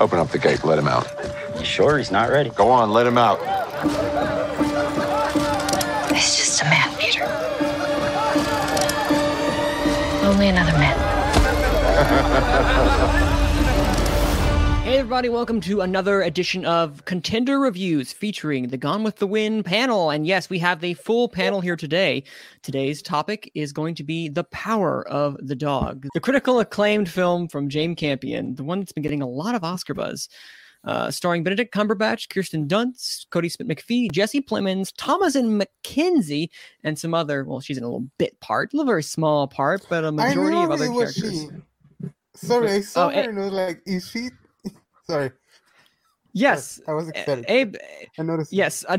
Open up the gate. Let him out. You sure he's not ready? Go on. Let him out. He's just a man, Peter. Only another man. Everybody, welcome to another edition of Contender Reviews featuring the Gone with the Wind panel. And yes, we have the full panel here today. Today's topic is going to be The Power of the Dog, the critical acclaimed film from Jane Campion, the one that's been getting a lot of Oscar buzz. Uh, starring Benedict Cumberbatch, Kirsten Dunst, Kodi Smith McPhee, Jesse Plemons, Thomasin McKenzie, and some other. Well, she's in a little bit part, a little very small part, but a majority of other characters. She... Sorry, I saw Oh, her eh. and was like, is she? Sorry, Yes, I was excited. Abe. I noticed. Yes. a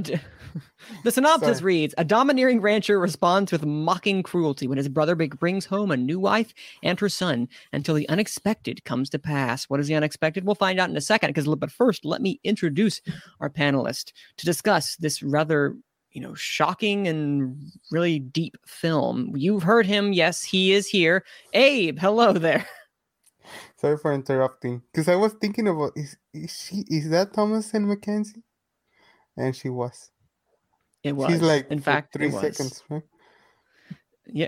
the synopsis Sorry. reads A domineering rancher responds with mocking cruelty when his brother brings home a new wife and her son until the unexpected comes to pass. What is the unexpected? We'll find out in a second. Because, but first, let me introduce our panelist to discuss this rather. You know, shocking and really deep film. You've heard him. Yes, he is here. Abe, hello there. Sorry for interrupting. Because I was thinking about is, is she is that Thomasin McKenzie? And she was. It was. She's like in fact, three seconds. Right? Yeah,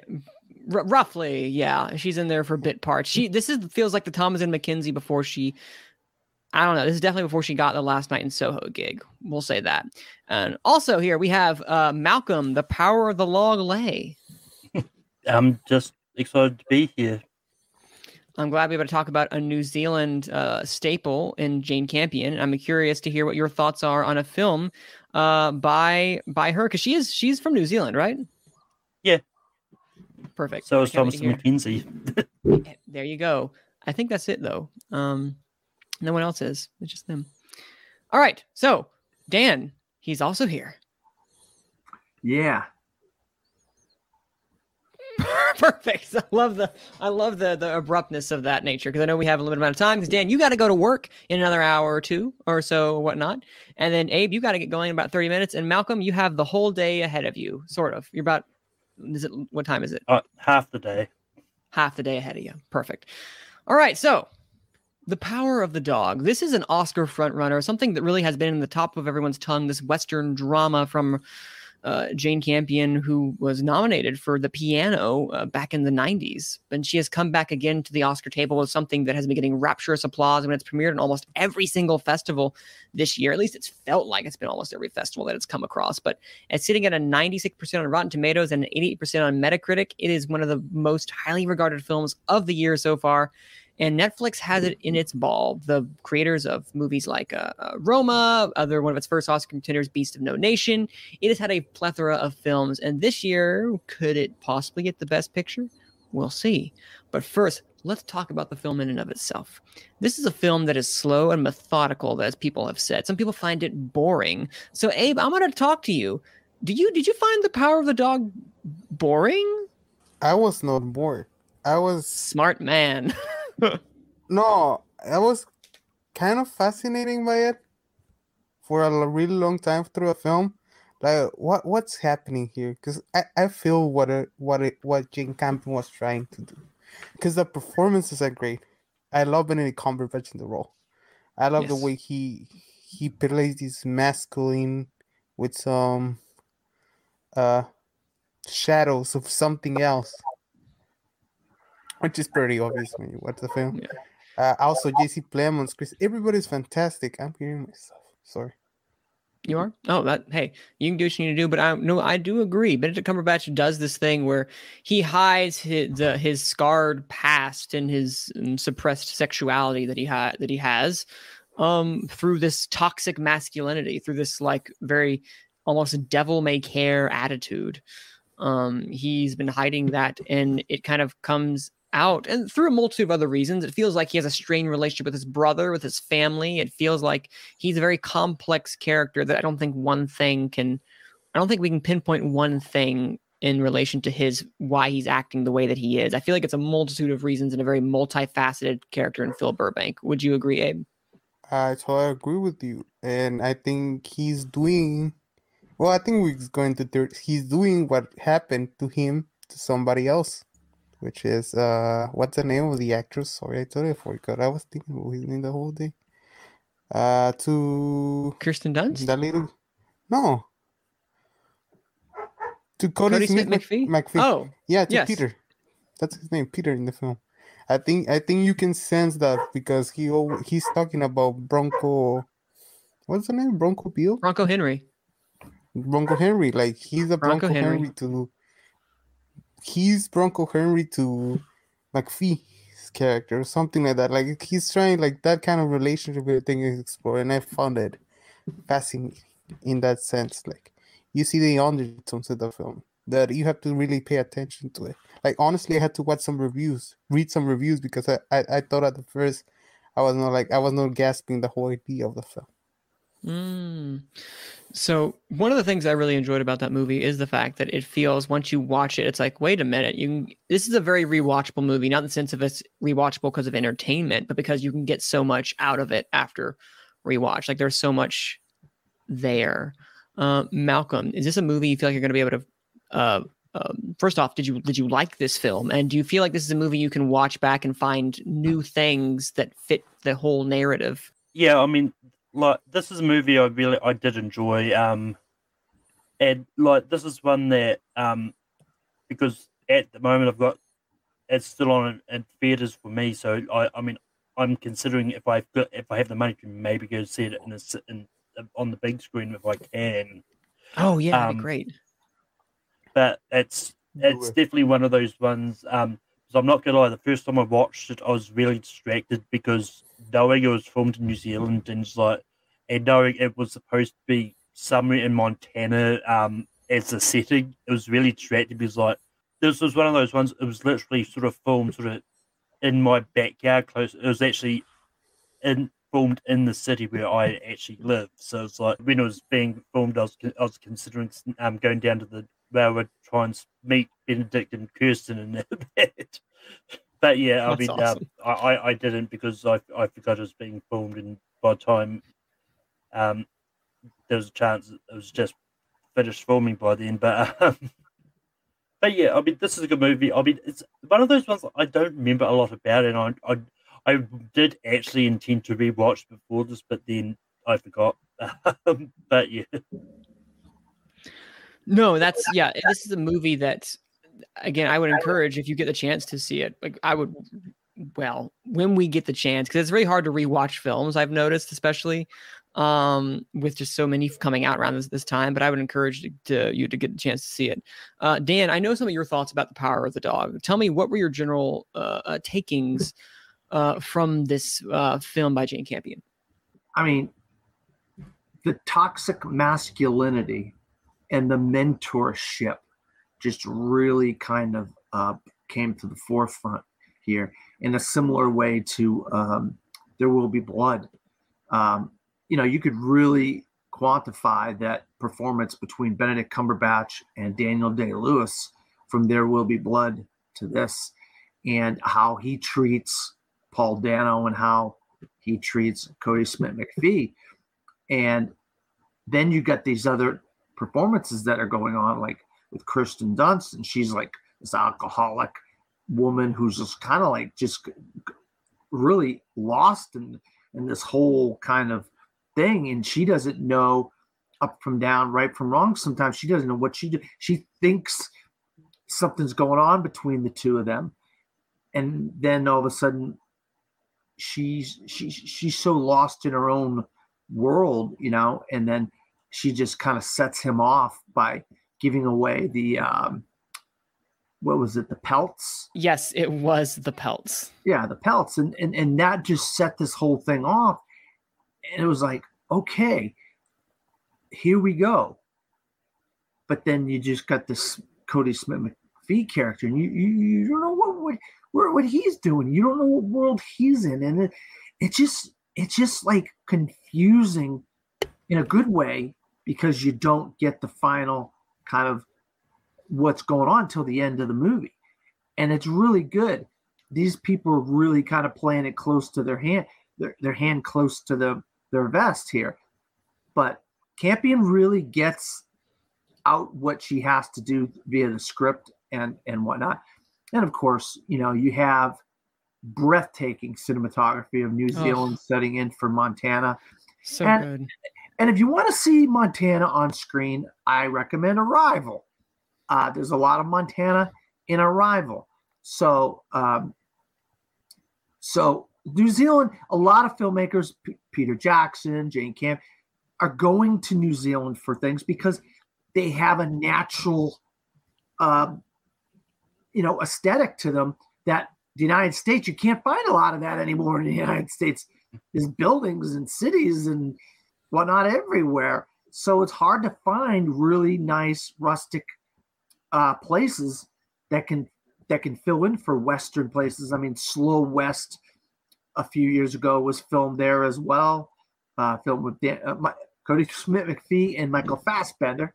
r- roughly, yeah. She's in there for bit parts. She this is feels like the Thomasin McKenzie before she. I don't know. This is definitely before she got the last night in Soho gig. We'll say that. And also here we have uh, Malcolm, the power of the log lay. I'm just excited to be here. I'm glad we were able to talk about a New Zealand uh, staple in Jane Campion. I'm curious to hear what your thoughts are on a film uh, by by her because she is she's from New Zealand, right? Yeah. Perfect. So I is can't Thomasin McKenzie. There you go. I think that's it though. Um, no one else is. It's just them. All right. So Dan, he's also here. Yeah. Perfect. I love the I love the the abruptness of that nature because I know we have a limited amount of time. Because Dan, you got to go to work in another hour or two or so, or whatnot. And then Abe, you got to get going in about thirty minutes. And Malcolm, you have the whole day ahead of you. Sort of. You're about. Is it what time is it? Uh, half the day. half the day ahead of you. Perfect. All right, so the power of the dog. This is an Oscar frontrunner, something that really has been in the top of everyone's tongue. This Western drama from uh, Jane Campion, who was nominated for the piano uh, back in the 90s. And she has come back again to the Oscar table with something that has been getting rapturous applause when it's premiered in almost every single festival this year. At least it's felt like it's been almost every festival that it's come across. But it's sitting at a 96% on Rotten Tomatoes and an 88% on Metacritic. It is one of the most highly regarded films of the year so far. And Netflix has it in its ball. The creators of movies like uh, uh, Roma, other one of its first Oscar contenders, Beast of No Nation. It has had a plethora of films. And this year, could it possibly get the best picture? We'll see. But first, let's talk about the film in and of itself. This is a film that is slow and methodical, as people have said. Some people find it boring. So, Abe, I'm going to talk to you. Do you did you find the power of the dog boring? I was not bored. I was Smart man. no. I was kind of fascinating by it for a really long time through a film. Like what what's happening here? Because I, I feel what it, what it, what Jane Campion was trying to do. Because the performances are great. I love Benedict Cumberbatch in the role. I love the way he he plays this masculine with some uh shadows of something else. Which is pretty obvious when you watch the film. Yeah. Uh, also, Jesse Plemons, Chris, everybody's fantastic. I'm hearing myself. Sorry. You are? Oh, that hey, you can do what you need to do, but I no, I do agree. Benedict Cumberbatch does this thing where he hides his the, his scarred past and his um, suppressed sexuality that he had that he has, um, through this toxic masculinity, through this like very almost devil may care attitude. Um, he's been hiding that, and it kind of comes out and through a multitude of other reasons. It feels like he has a strained relationship with his brother, with his family. It feels like he's a very complex character that I don't think one thing can I don't think we can pinpoint one thing in relation to his why he's acting the way that he is. I feel like it's a multitude of reasons and a very multifaceted character in Phil Burbank. Would you agree, Abe? I totally agree with you, and I think he's doing. Well, I think we're going to. He's doing what happened to him to somebody else, which is uh, what's the name of the actress? Sorry, I totally forgot. I was thinking about his name the whole day. Uh, to Kirsten Dunst. that little, no, to Kodi, Kodi Smith, Smith McPhee. McPhee. Oh, Yeah, to Yes. Peter. That's his name, Peter in the film. I think I think you can sense that because he he's talking about Bronco. What's the name? Bronco Bill? Bronco Henry. Bronco Henry. Like he's a Bronco Bronco, Henry. Henry. to. He's Bronco Henry to McPhee's character, or something like that. Like he's trying like that kind of relationship thing is explored, and I found it fascinating in that sense. Like you see the undertones of the film that you have to really pay attention to it. Like honestly, I had to watch some reviews, read some reviews because I, I, I thought at the first I was not like I was not grasping the whole idea of the film. Mm. So one of the things I really enjoyed about that movie is the fact that it feels once you watch it, it's like, wait a minute, you can, this is a very rewatchable movie, not in the sense of it's rewatchable because of entertainment, but because you can get so much out of it after rewatch. Like there's so much there. Uh, Malcolm, is this a movie you feel like you're going to be able to? Uh, um, first off, did you did you like this film, and do you feel like this is a movie you can watch back and find new things that fit the whole narrative? Yeah, I mean, like this is a movie I really I did enjoy. Um, and like this is one that um, because at the moment I've got it's still on in theaters for me. So I I mean I'm considering if I've got if I have the money to maybe go see it in a, s- in on the big screen if I can. Oh yeah, Um, great. But it's it's definitely one of those ones. Um, so I'm not gonna lie. The first time I watched it, I was really distracted because knowing it was filmed in New Zealand and just like, and knowing it was supposed to be somewhere in Montana, um, as a setting, it was really attractive because like this was one of those ones. It was literally sort of filmed sort of in my backyard, close. It was actually in filmed in the city where I actually live. So it's like when it was being filmed, I was I was considering um going down to the railroad to try and meet Benedict and Kirsten and that. But yeah, I That's mean, awesome. um, I, I I didn't because I I forgot it was being filmed, and by the time um there was a chance it was just finished filming by then. But um, but yeah, I mean, this is a good movie. I mean, it's one of those ones I don't remember a lot about, and I I I did actually intend to rewatch before this, but then I forgot. Um, but yeah, No, that's yeah. This is a movie that, again, I would encourage if you get the chance to see it. Like I would, well, when we get the chance, because it's very hard to rewatch films. I've noticed, especially um, with just so many coming out around this this time. But I would encourage to, to you to get the chance to see it. Uh, Dan, I know some of your thoughts about the power of the dog. Tell me what were your general uh, uh, takings uh, from this uh, film by Jane Campion? I mean, the toxic masculinity and the mentorship just really kind of uh, came to the forefront here in a similar way to um, There Will Be Blood. Um, you know, you could really quantify that performance between Benedict Cumberbatch and Daniel Day Lewis from There Will Be Blood to this, and how he treats Paul Dano and how he treats Kodi Smith McPhee. And then you got these other performances that are going on, like with Kirsten Dunst, and she's like this alcoholic woman who's just kind of like just really lost in in this whole kind of thing, and she doesn't know up from down, right from wrong. Sometimes she doesn't know what she do. She thinks something's going on between the two of them, and then all of a sudden she's she's she's so lost in her own world, you know, and then she just kind of sets him off by giving away the um what was it, the pelts? Yes, it was the pelts. Yeah, the pelts. And and, and that just set this whole thing off. And it was like, okay, here we go. But then you just got this Kodi Smith McPhee character, and you you, you don't know what, what what he's doing. You don't know what world he's in, and it it just it's just like confusing in a good way because you don't get the final kind of what's going on till the end of the movie, and it's really good. These people are really kind of playing it close to their hand, their, their hand close to the their vest here, but Campion really gets out what she has to do via the script and and whatnot. And of course, you know, you have breathtaking cinematography of New Oh. Zealand setting in for Montana. So And- good. And if you want to see Montana on screen, I recommend Arrival. Uh, there's a lot of Montana in Arrival. So, um, so New Zealand, a lot of filmmakers, P- Peter Jackson, Jane Camp, are going to New Zealand for things because they have a natural, um, you know, aesthetic to them that the United States you can't find a lot of that anymore in the United States. There's buildings and cities and whatnot everywhere. So it's hard to find really nice rustic uh, places that can that can fill in for Western places. I mean, Slow West a few years ago was filmed there as well. Uh, filmed with Dan, uh, Mi- Kodi Smith McPhee and Michael Fassbender.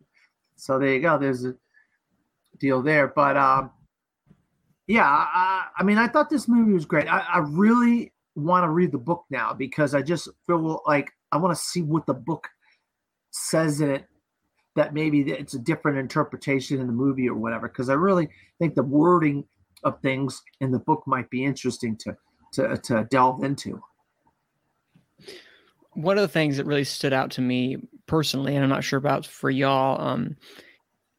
So there you go. There's a deal there. But um, yeah, I, I mean, I thought this movie was great. I, I really want to read the book now because I just feel like I want to see what the book says in it that maybe it's a different interpretation in the movie or whatever because i really think the wording of things in the book might be interesting to to, to delve into one of the things that really stood out to me personally, and I'm not sure about for y'all, um,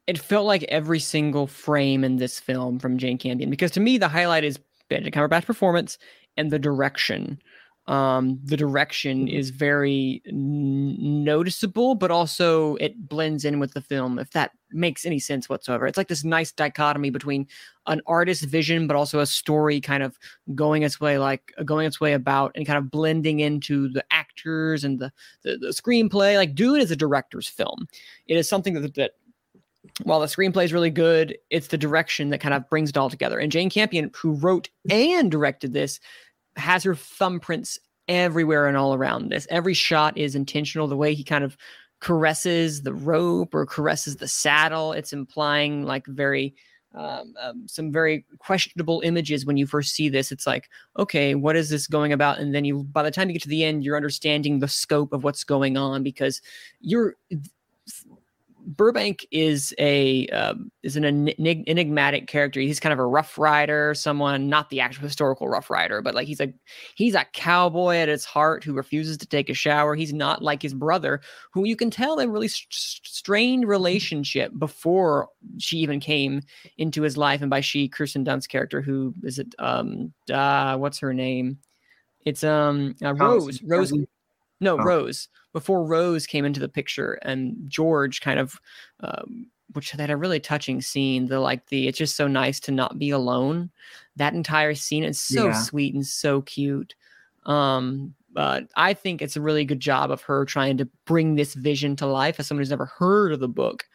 it felt like every single frame in this film from Jane Campion, because to me the highlight is Benedict Cumberbatch performance and the direction. Um, the direction is very n- noticeable, but also it blends in with the film. If that makes any sense whatsoever, it's like this nice dichotomy between an artist's vision, but also a story kind of going its way, like uh, going its way about, and kind of blending into the actors and the the, the screenplay. Like Dune is a director's film. It is something that that while the screenplay is really good, it's the direction that kind of brings it all together. And Jane Campion, who wrote and directed this, has her thumbprints everywhere and all around this. Every shot is intentional. The way he kind of caresses the rope or caresses the saddle, it's implying like very um, um, some very questionable images when you first see this. It's like, okay, what is this going about? And then you, by the time you get to the end, you're understanding the scope of what's going on because you're Burbank is a um, is an enig- enigmatic character. He's kind of a rough rider, someone not the actual historical rough rider, but like he's a he's a cowboy at his heart who refuses to take a shower. He's not like his brother, who you can tell a really st- strained relationship before she even came into his life. And by she, Kirsten Dunst's character, who is it? Um, uh, what's her name? It's um uh, Rose. Rose. No, Oh. Rose. Before Rose came into the picture, and George kind of, um, which they had a really touching scene. The like the it's just so nice to not be alone. That entire scene is so Yeah. sweet and so cute. Um, but I think it's a really good job of her trying to bring this vision to life as someone who's never heard of the book.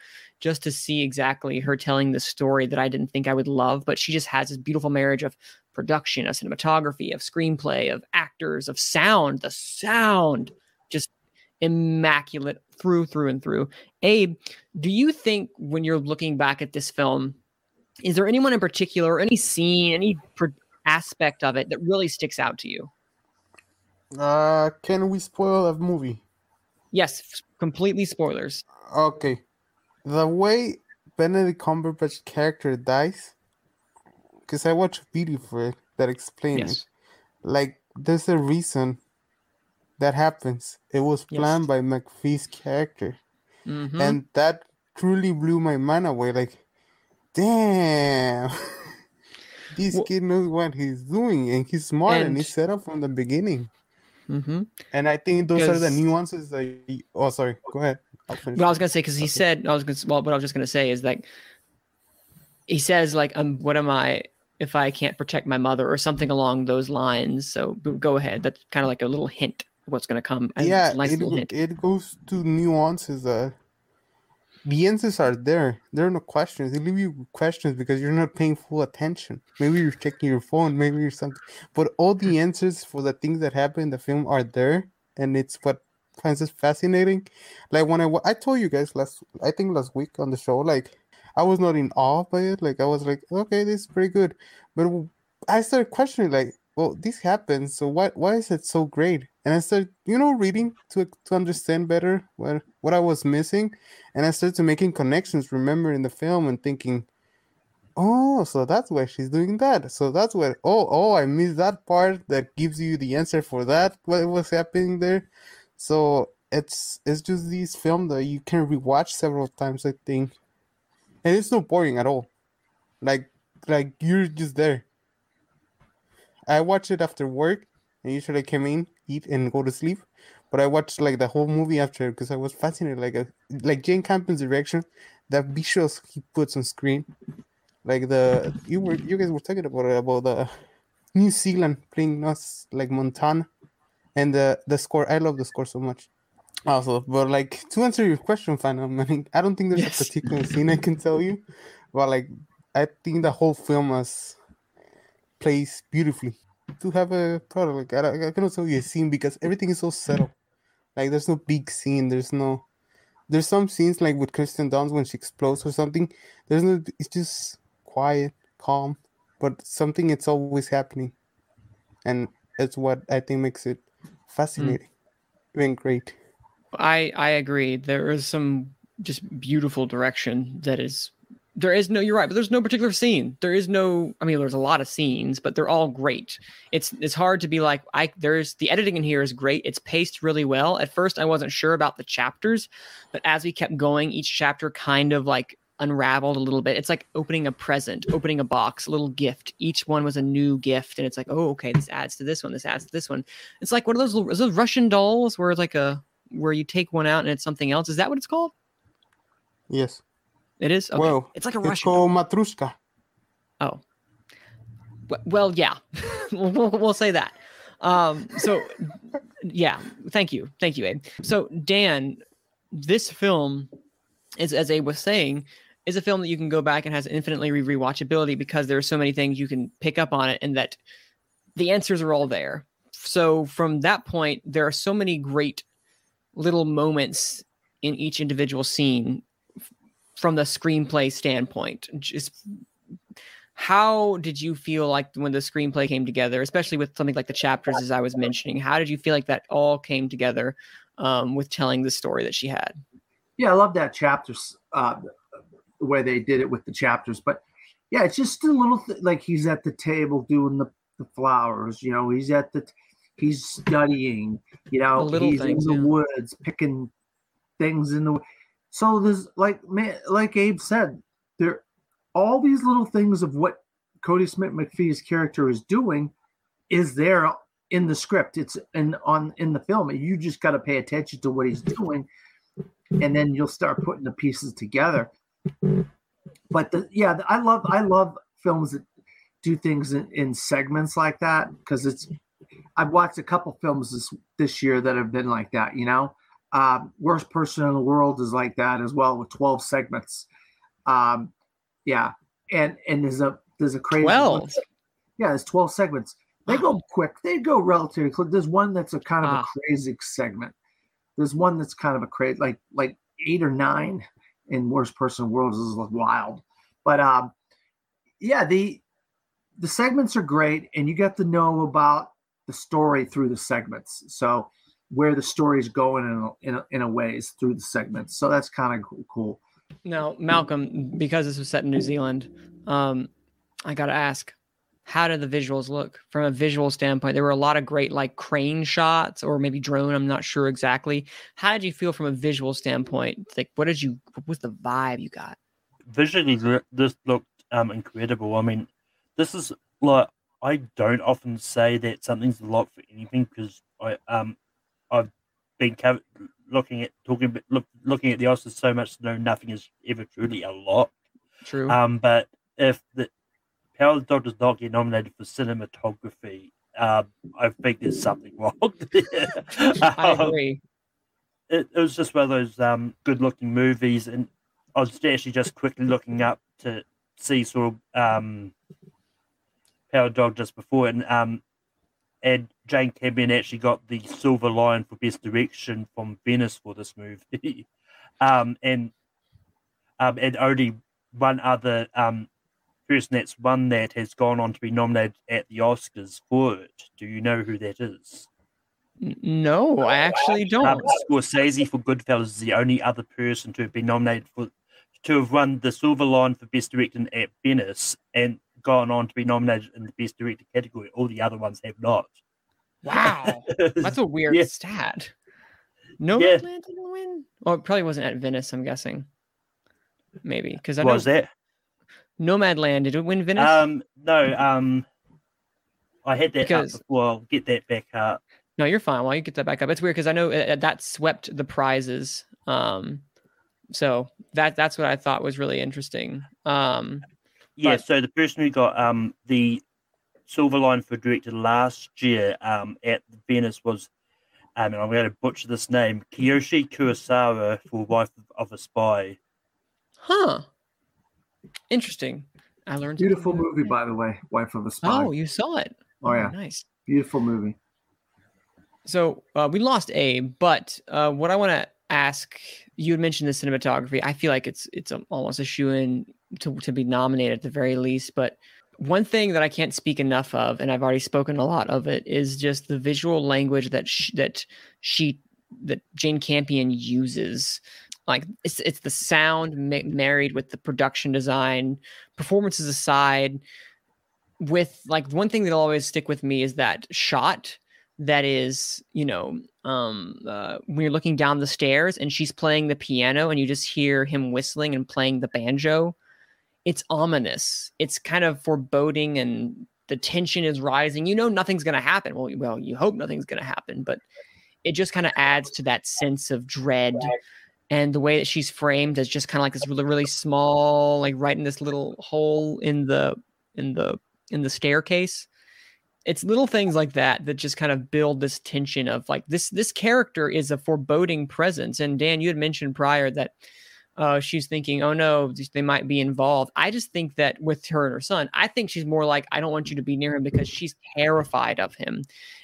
Just to see exactly her telling the story that I didn't think I would love, but she just has this beautiful marriage of production, of cinematography, of screenplay, of actors, of sound. The sound immaculate through through and through. Abe, do you think when you're looking back at this film, is there anyone in particular, or any scene, any aspect of it that really sticks out to you? Uh, can we spoil a movie? Yes, completely spoilers. Okay, the way Benedict Cumberbatch character dies, because I watched a video for it that explains Yes. it. Like, there's a reason that happens. It was Yes. planned by McPhee's character, Mhm. and that truly blew my mind away. Like, damn, this Well- kid knows what he's doing, and he's smart, and, And- he's set up from the beginning. Mhm. And I think those are the nuances that. You, oh, sorry. Go ahead. Well, I was gonna say because he Okay. said I was gonna well, what I was just gonna say is like he says like um, what am I if I can't protect my mother or something along those lines. So go ahead. That's kind of like a little hint what's gonna come. and yeah, it, it goes to nuances uh, that the answers are there. There are no questions. They leave you questions because you're not paying full attention. Maybe you're checking your phone, maybe you're something. But all the answers for the things that happen in the film are there, and it's what finds it fascinating. Like when I I told you guys last, I think last week on the show, like I was not in awe by it. Like I was like, okay, this is pretty good. But I started questioning, like, well, this happens, so why why is it so great? And I started, you know, reading to to understand better what what I was missing, and I started to making connections, remembering the film and thinking, oh, so that's why she's doing that. So that's what. Oh, oh, I missed that part that gives you the answer for that. What was happening there? So it's it's just this film that you can rewatch several times. I think, and it's not boring at all. Like like you're just there. I watch it after work. and usually come in, eat, and go to sleep. But I watched like the whole movie after because I was fascinated. Like a, like Jane Campion's direction, the visuals he puts on screen, like the you were you guys were talking about it about the New Zealand playing us like Montana, and the the score. I love the score so much. Also, but like to answer your question, Fan, I mean, I don't think there's Yes. a particular scene I can tell you, but like I think the whole film has plays beautifully. To have a product, like I, I cannot tell you a scene because everything is so subtle. Like there's no big scene. There's no. There's some scenes like with Kirsten Dunst when she explodes or something. There's no. It's just quiet, calm, but something. It's always happening, and it's what I think makes it fascinating, even great. I I agree. There is some just beautiful direction that is there is no you're right, but there's no particular scene. There is no I mean there's a lot of scenes, but they're all great. It's it's hard to be like I there's the editing in here is great. It's paced really well. At first I wasn't sure about the chapters, but as we kept going, each chapter kind of like unraveled a little bit. It's like opening a present, opening a box, a little gift. Each one was a new gift, and it's like, oh, okay, this adds to this one, this adds to this one. It's like one of those little, those Russian dolls where it's like a where you take one out and it's something else. Is that what it's called? Yes. It is. Okay. Well, it's like a It's Russian. called Matryoshka. Oh. Well, yeah, we'll, we'll say that. Um, so, yeah, thank you, thank you, Abe. So, Dan, this film is, as Abe was saying, is a film that you can go back and has infinitely re- rewatchability because there are so many things you can pick up on it, and that the answers are all there. So, from that point, there are so many great little moments in each individual scene from the screenplay standpoint. Just how did you feel like when the screenplay came together, especially with something like the chapters, as I was mentioning? How did you feel like that all came together um, with telling the story that she had? Yeah, I love that chapters, uh, the way they did it with the chapters. But yeah, it's just a little th- like he's at the table doing the, the flowers. You know, he's at the he's studying. You know, he's things, in the yeah. woods picking things in the. So there's like like Abe said, there all these little things of what Kodi Smith McPhee's character is doing is there in the script. It's in on in the film. You just got to pay attention to what he's doing, and then you'll start putting the pieces together. But the, yeah, I love I love films that do things in, in segments like that because it's. I've watched a couple films this this year that have been like that. You know, um, worst person in the world is like that as well with twelve segments. Um, yeah, and and there's a there's a crazy one- Twelve. yeah, there's 12 segments. They go quick. They go relatively quick. There's one that's a kind of Ah. a crazy segment. There's one that's kind of a crazy, like like eight or nine in Worst Person in the World is wild. But um, yeah, the the segments are great, and you get to know about the story through the segments. So where the story's going in a, in a, in a ways through the segments. So that's kind of cool. Now, Malcolm, because this was set in New Zealand, um, I got to ask, how did the visuals look from a visual standpoint? There were a lot of great like crane shots or maybe drone. I'm not sure exactly. How did you feel from a visual standpoint? Like, what did you? What was the vibe you got? visually this looked um incredible. I mean, this is like I don't often say that something's a lot for anything because I um I've been looking at talking about- look, looking at the Oscars so much to know nothing is ever truly a lot. True. Um, but if the Power of the Dog does not get nominated for cinematography, um, I think there's something wrong. there. I Um, agree. it, it was just one of those um, good looking movies and I was actually just quickly looking up to see sort of um, Power Dog just before and um, and Jane Campion actually got the Silver Lion for Best Direction from Venice for this movie, um, and um, and only one other um, person that's won that has gone on to be nominated at the Oscars for it. Do you know who that is? No, I actually don't. Um, Scorsese for Goodfellas is the only other person to have been nominated for to have won the Silver Lion for Best Director at Venice and gone on to be nominated in the Best Director category. All the other ones have not. Wow, that's a weird Yeah. stat. No Yeah. didn't win. Well, it probably wasn't at Venice. I'm guessing. Maybe because I know was that? Nomadland did it win Venice? Um, no. Um, I had that Because- up before. I'll get that back up. No, you're fine. While you get that back up, it's weird because I know that swept the prizes. Um, so that that's what I thought was really interesting. Um, Yeah. But- So the person who got um the Silver Lion for director last year um at Venice was. Um, and I'm going to butcher this name, Kiyoshi Kurosawa for Wife of a Spy. huh? Interesting. I learned Beautiful new. movie, by the way. Wife of a Spy. Oh, you saw it. Oh, yeah. nice. Beautiful movie. So uh, we lost Abe, but uh, what I want to ask you had mentioned the cinematography. I feel like it's it's almost a shoe in to to be nominated at the very least. But one thing that I can't speak enough of, and I've already spoken a lot of it, is just the visual language that sh- that she that Jane Campion uses. Like it's it's the sound ma- married with the production design, performances aside. With like one thing that'll always stick with me is that shot that is you know um uh, when you're looking down the stairs and she's playing the piano and you just hear him whistling and playing the banjo it's ominous. It's kind of foreboding and the tension is rising. You know nothing's going to happen. Well well you hope nothing's going to happen but it just kind of adds to that sense of dread and the way that she's framed as just kind of like this really, really small like right in this little hole in the in the in the staircase it's little things like that that just kind of build this tension of like this this character is a foreboding presence. And dan you had mentioned prior that uh, she's thinking oh no they might be involved. I just think that with her and her son i think she's more like i don't want you to be near him because she's terrified of him.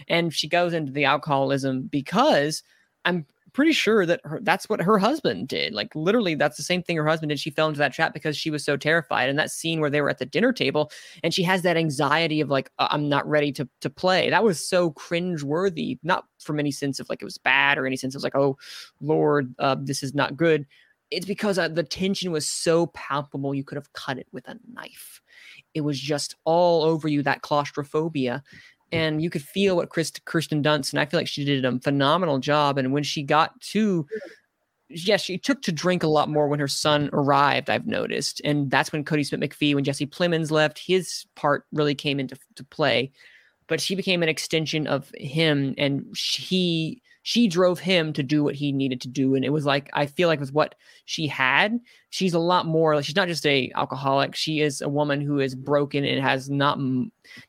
And she goes into the alcoholism because i'm pretty sure that her, that's what her husband did like literally that's the same thing her husband did. She fell into that trap because she was so terrified and that scene where they were at the dinner table and she has that anxiety of like "Uh, i'm not ready to to play. That was so cringe worthy not from any sense of like it was bad or any sense of like oh lord uh, this is not good. It's because uh, the tension was so palpable you could have cut it with a knife. It was just all over you that claustrophobia and you could feel what Chris, Kirsten Dunst and I feel like she did a phenomenal job. And when she got to, yes, she took to drink a lot more when her son arrived. I've noticed, and that's when Kodi Smith McPhee, when Jesse Plemons left, his part really came into to play. But she became an extension of him, and she she drove him to do what he needed to do. And it was like I feel like with what she had, she's a lot more. like She's not just a alcoholic. She is a woman who is broken and has not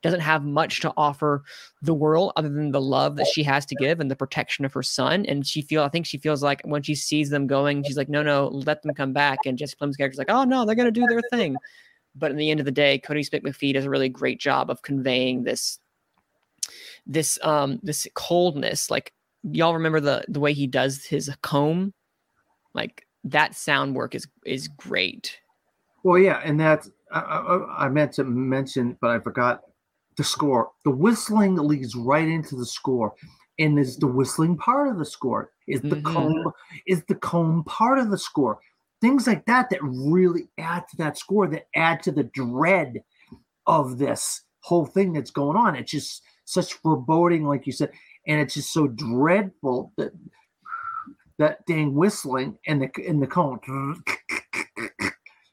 doesn't have much to offer the world other than the love that she has to give and the protection of her son. And she feel I think she feels like when she sees them going, she's like, no, no, let them come back. And Jesse Plemons' character's like, oh no, they're gonna do their thing. But in the end of the day, Kodi Smith McPhee does a really great job of conveying this this um this coldness. Like y'all remember the the way he does his comb? Like that sound work is is great. Well, yeah, and that's I, I, I meant to mention, but I forgot the score. The whistling leads right into the score, and is the whistling part of the score? Is the Mhm. comb is the comb part of the score? Things like that that really add to that score, that add to the dread of this whole thing that's going on. It's just such foreboding, like you said, and it's just so dreadful that that dang whistling and the and the comb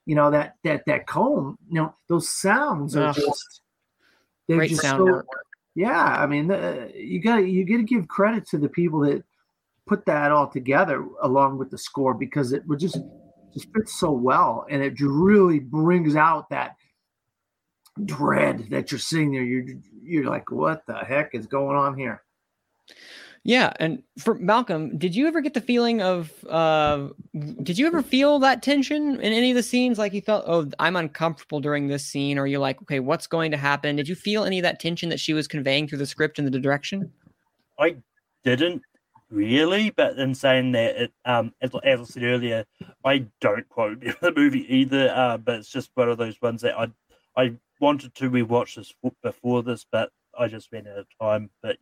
you know that that that comb you know those sounds are just they're Great just sound so yeah i mean uh, you got to you got to give credit to the people that put that all together along with the score because it would just just fits so well and it really brings out that dread that you're seeing there you're you're like what the heck is going on here Yeah, and for Malcolm, did you ever get the feeling of uh did you ever feel that tension in any of the scenes like you felt oh I'm uncomfortable during this scene or you're like okay what's going to happen? Did you feel any of that tension that she was conveying through the script and the direction? I didn't really, but in saying that, it, um, as, as I said earlier, I don't quote the movie either. Uh, but it's just one of those ones that I I wanted to rewatch this before this, but I just ran out of time. But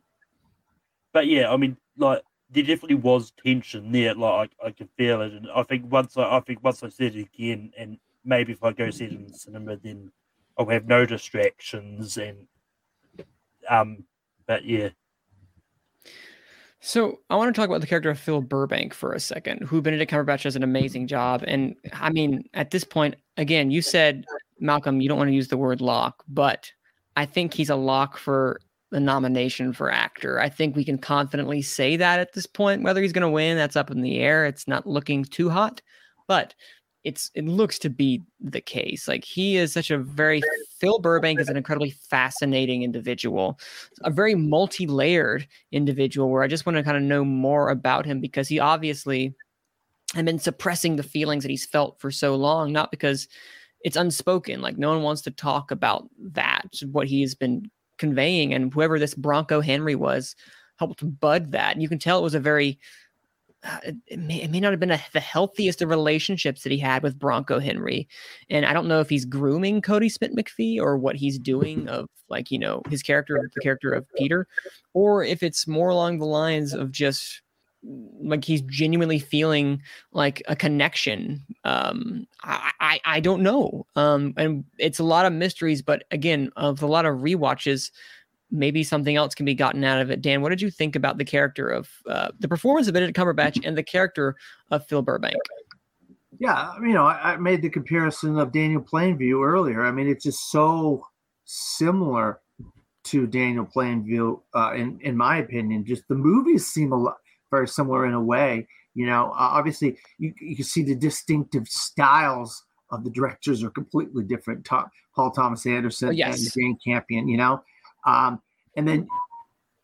but yeah, I mean, like there definitely was tension there. Like I, I could feel it, and I think once I, I think once I said it again, and maybe if I go see it in the cinema, then I'll have no distractions, and um, but yeah, So I want to talk about the character of Phil Burbank for a second, who Benedict Cumberbatch does an amazing job. And I mean, at this point, again, you said Malcolm, you don't want to use the word lock, but I think he's a lock for the nomination for actor. I think we can confidently say that at this point. Whether he's going to win, that's up in the air. It's not looking too hot, but it's it looks to be the case. Like he is such a very Phil Burbank is an incredibly fascinating individual, a very multi-layered individual where I just want to kind of know more about him because he obviously had been suppressing the feelings that he's felt for so long, not because it's unspoken. Like no one wants to talk about that, what he's been conveying, and whoever this Bronco Henry was helped bud that. And you can tell it was a very uh, it, it may, it may not have been a, the healthiest of relationships that he had with Bronco Henry. And I don't know if he's grooming Kodi Smith McPhee or what he's doing of like, you know, his character, the character of Peter, or if it's more along the lines of just like he's genuinely feeling like a connection. Um, I, I, I don't know. Um, and it's a lot of mysteries, but again, of a lot of rewatches, maybe something else can be gotten out of it. Dan, what did you think about the character of uh, the performance of Benedict Cumberbatch and the character of Phil Burbank? Yeah, you know, I, I made the comparison of Daniel Plainview earlier. I mean, it's just so similar to Daniel Plainview, uh, in in my opinion. Just the movies seem a lot very similar in a way. You know, uh, obviously you you can see the distinctive styles of the directors are completely different. Tom, Paul Thomas Anderson Oh, yes. and Jane Campion. You know, um, and then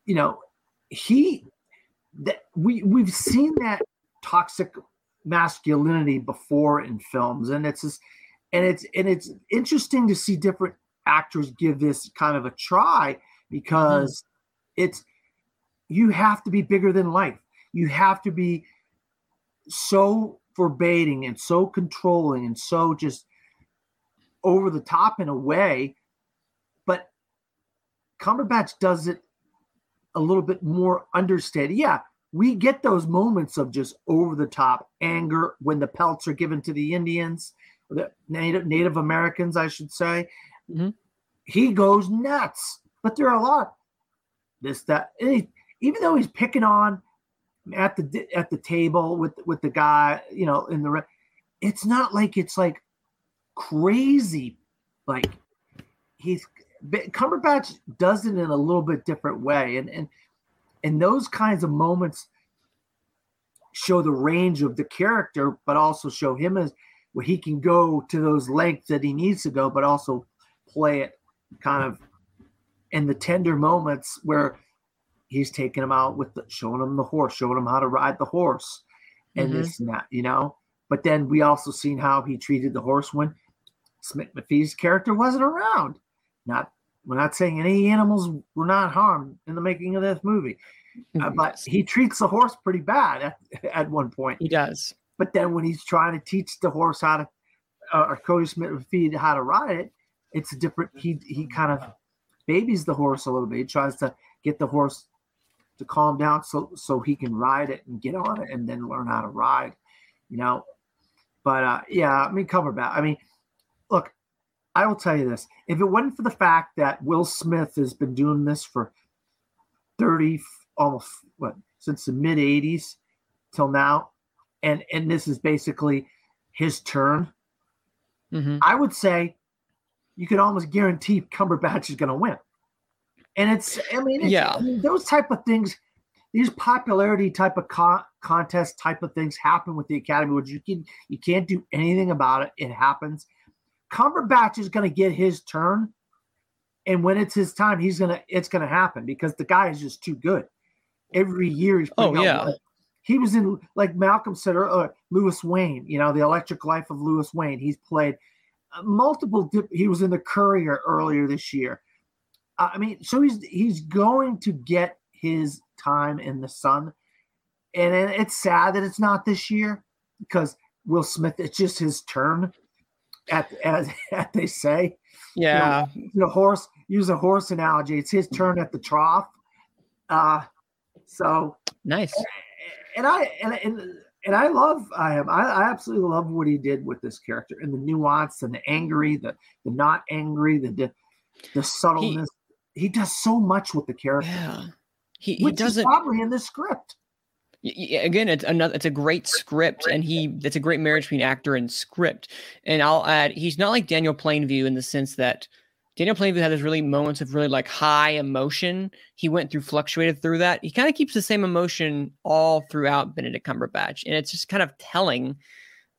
you know he that we we've seen that toxic masculinity before in films and it's just, and it's and it's interesting to see different actors give this kind of a try because it's you have to be bigger than life you have to be so forbidding and so controlling and so just over the top in a way but Cumberbatch does it a little bit more understated. Yeah, we get those moments of just over the top anger when the pelts are given to the Indians, the Native Native Americans, I should say. Mhm. He goes nuts, but there are a lot this that he- even though he's picking on at the at the table with with the guy, you know, in the it's not like it's like crazy, like he's Cumberbatch does it in a little bit different way, and and and those kinds of moments show the range of the character, but also show him as where he can go to those lengths that he needs to go, but also play it kind of in the tender moments where he's taking him out with the, showing him the horse, showing him how to ride the horse, and Mhm. this and that, you know. But then we also seen how he treated the horse when Smith McPhee's character wasn't around. Not we're not saying any animals were not harmed in the making of this movie, uh, but he treats the horse pretty bad at, at one point. he does. But then when he's trying to teach the horse how to, uh, or Kodi Smith McPhee how to ride it, it's a different. He he kind of babies the horse a little bit. He tries to get the horse to calm down so so he can ride it and get on it and then learn how to ride. You know, but uh, yeah, I mean Cumberbatch. I mean, look, I will tell you this: if it wasn't for the fact that Will Smith has been doing this for thirty, almost what since the mid '80s till now, and and this is basically his turn, Mhm. I would say you could almost guarantee Cumberbatch is going to win. And it's, I mean, it's, Yeah. I mean, those type of things, these popularity type of con- contest type of things happen with the Academy, which you can you can't do anything about it. It happens. Cumberbatch is going to get his turn, and when it's his time, he's gonna it's going to happen because the guy is just too good. Every year he's Oh, yeah. one. He was in like Malcolm said earlier, Louis Wain. You know, the Electric Life of Louis Wain. He's played uh, multiple. Dip, he was in the Courier earlier this year. I mean, so he's he's going to get his time in the sun, and it's sad that it's not this year because Will Smith. It's just his turn, at as, as they say. Yeah. The horse use a horse analogy. It's his turn at the trough. Uh, so Nice. and I and and and I love I am I, I absolutely love what he did with this character and the nuance and the angry, the the not angry, the the, the subtleness. He, does so much with the character. Yeah. He, he is doesn't probably in the script. y- y- again it's another it's a great script and he it's a great marriage between actor and script and i'll add he's not like daniel plainview in the sense that daniel plainview had these really moments of really like high emotion he went through fluctuated through that he kind of keeps the same emotion all throughout benedict cumberbatch and it's just kind of telling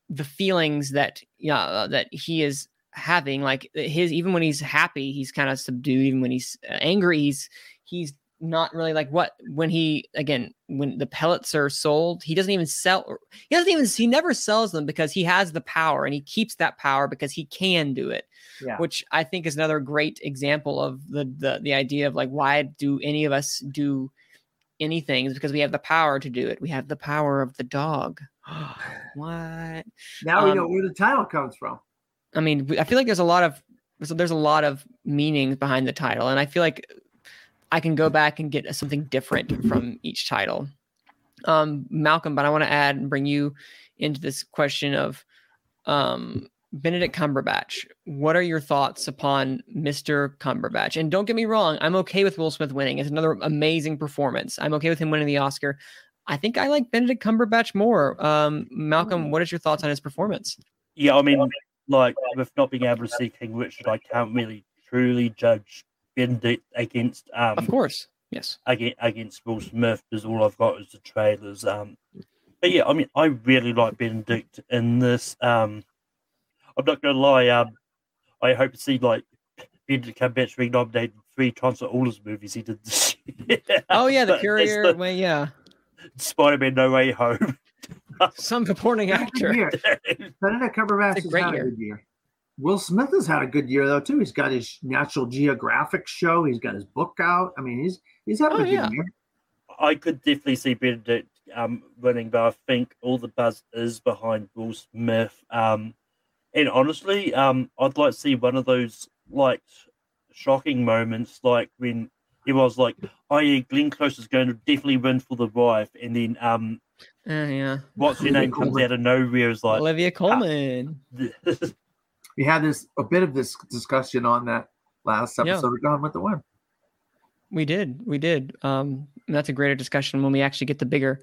the feelings that yeah uh, that he is having like his even when he's happy he's kind of subdued even when he's uh, angry he's he's not really like what when he again when the pellets are sold he doesn't even sell he doesn't even he never sells them because he has the power and he keeps that power because he can do it Yeah. which i think is another great example of the the, the idea of like why do any of us do anything is because we have the power to do it we have the power of the dog what Now we Um, know where the title comes from. I mean, I feel like there's a lot of so there's a lot of meanings behind the title, and I feel like I can go back and get something different from each title. Um, Malcolm, but I want to add and bring you into this question of um, Benedict Cumberbatch. What are your thoughts upon Mr. Cumberbatch? And don't get me wrong, I'm okay with Will Smith winning. It's another amazing performance. I'm okay with him winning the Oscar. I think I like Benedict Cumberbatch more. Um, Malcolm, what is your thoughts on his performance? Yeah, I mean, like with not being able to see King Richard, I can't really truly judge Benedict against um Of course, yes. against, against Will Smith because all I've got is the trailers. Um, but yeah, I mean, I really like Benedict in this. Um, I'm not gonna lie. Um, I hope to see like Benedict Cumberbatch being nominated three times for all his movies he did this year. Oh yeah, the courier. it's Way, yeah, Spider-Man: No Way Home. Some supporting actor. Year. Benedict Cumberbatch has had year. a good year. Will Smith has had a good year though too. He's got his National Geographic show. He's got his book out. I mean, he's he's having Oh, a good yeah. year. I could definitely see Benedict um, winning, but I think all the buzz is behind Will Smith. Um, and honestly, um, I'd like to see one of those like shocking moments, like when it was like, "Oh yeah, Glenn Close is going to definitely win for the wife," and then um, Uh, yeah, what's her name comes out of nowhere is like, Olivia Colman. We had this a bit of this discussion on that last Yeah. episode of Gone with the Wind. We did, we did. Um, and that's a greater discussion when we actually get the bigger.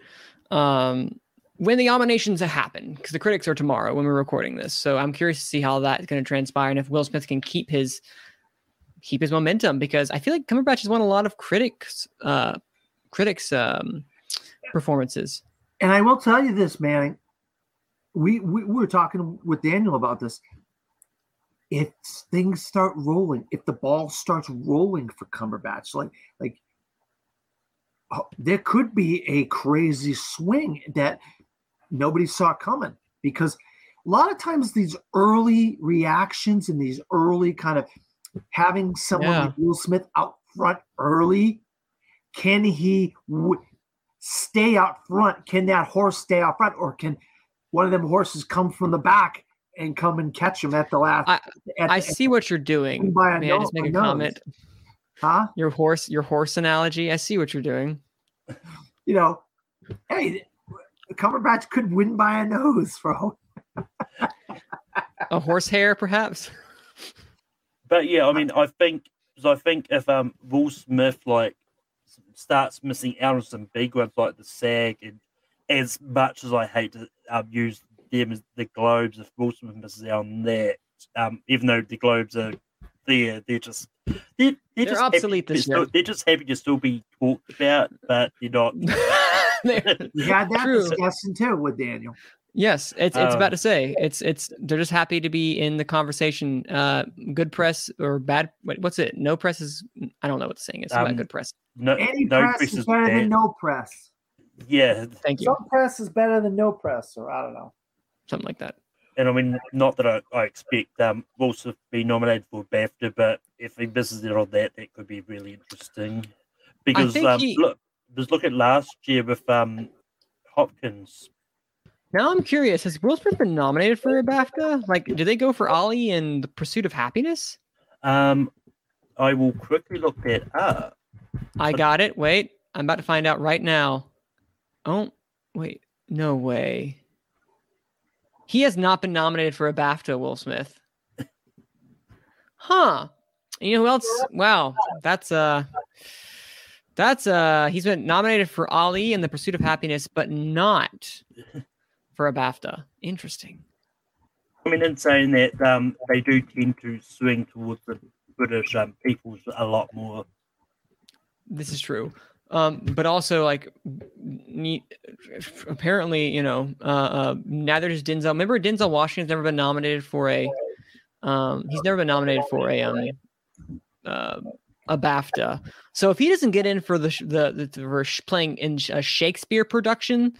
Um, when the nominations happen, because the critics are tomorrow when we're recording this. So I'm curious to see how that's going to transpire and if Will Smith can keep his keep his momentum because I feel like Cumberbatch has won a lot of critics uh critics um performances. And I will tell you this, Manning. We, we we were talking with Daniel about this. If things start rolling, if the ball starts rolling for Cumberbatch, like like oh, there could be a crazy swing that nobody saw coming because a lot of times these early reactions and these early kind of having someone Yeah. like Will Smith out front early, can he w- stay out front? Can that horse stay out front, or can one of them horses come from the back and come and catch him at the last? I- at, I at- see what you're doing. by May I nose- just make a nose. comment? huh? Your horse, your horse analogy. I see what you're doing. You know, hey, Cumberbatch could win by a nose for a horse hair, perhaps. But yeah, I mean, I think because I think if um Will Smith like starts missing out on some big ones like the SAG, and as much as I hate to um, use them as the Globes, if Will Smith misses out on that, um, even though the Globes are there, they're just they're, they're, They're just happy obsolete to this still. They're just happy to still be talked about, but they're not. They're- We had that True. discussion too with Daniel. Yes, it's it's Um, about to say it's it's they're just happy to be in the conversation. Uh, good press or bad? What, what's it? No press is. I don't know what the saying is about Um, good press. No, Any no press press is is better bad. than no press. Yeah, Thank you. Some press is better than no press, or I don't know. Something like that. and I mean, not that I, I expect um Will Smith to be nominated for BAFTA, but if he misses it on that, that could be really interesting. Because um, he- look, just look at last year with um Hopkins. Now I'm curious. Has Will Smith been nominated for a BAFTA? Like, did they go for Ali and The Pursuit of Happiness? Um, I will quickly look it up. I got it. Wait, I'm about to find out right now. Oh, Wait, no way. He has not been nominated for a BAFTA, Will Smith. Huh. You know who else? Wow, that's uh that's uh he's been nominated for Ali and the Pursuit of Happiness, but not for a BAFTA. Interesting. I mean, in saying that, um, they do tend to swing towards the British um, peoples a lot more. This is true. Um, but also like ne- apparently, you know, uh, uh neither does Denzel. Remember Denzel Washington's never been nominated for a um he's never been nominated for a um uh, a BAFTA. So if he doesn't get in for the the, the, the for playing in a Shakespeare production,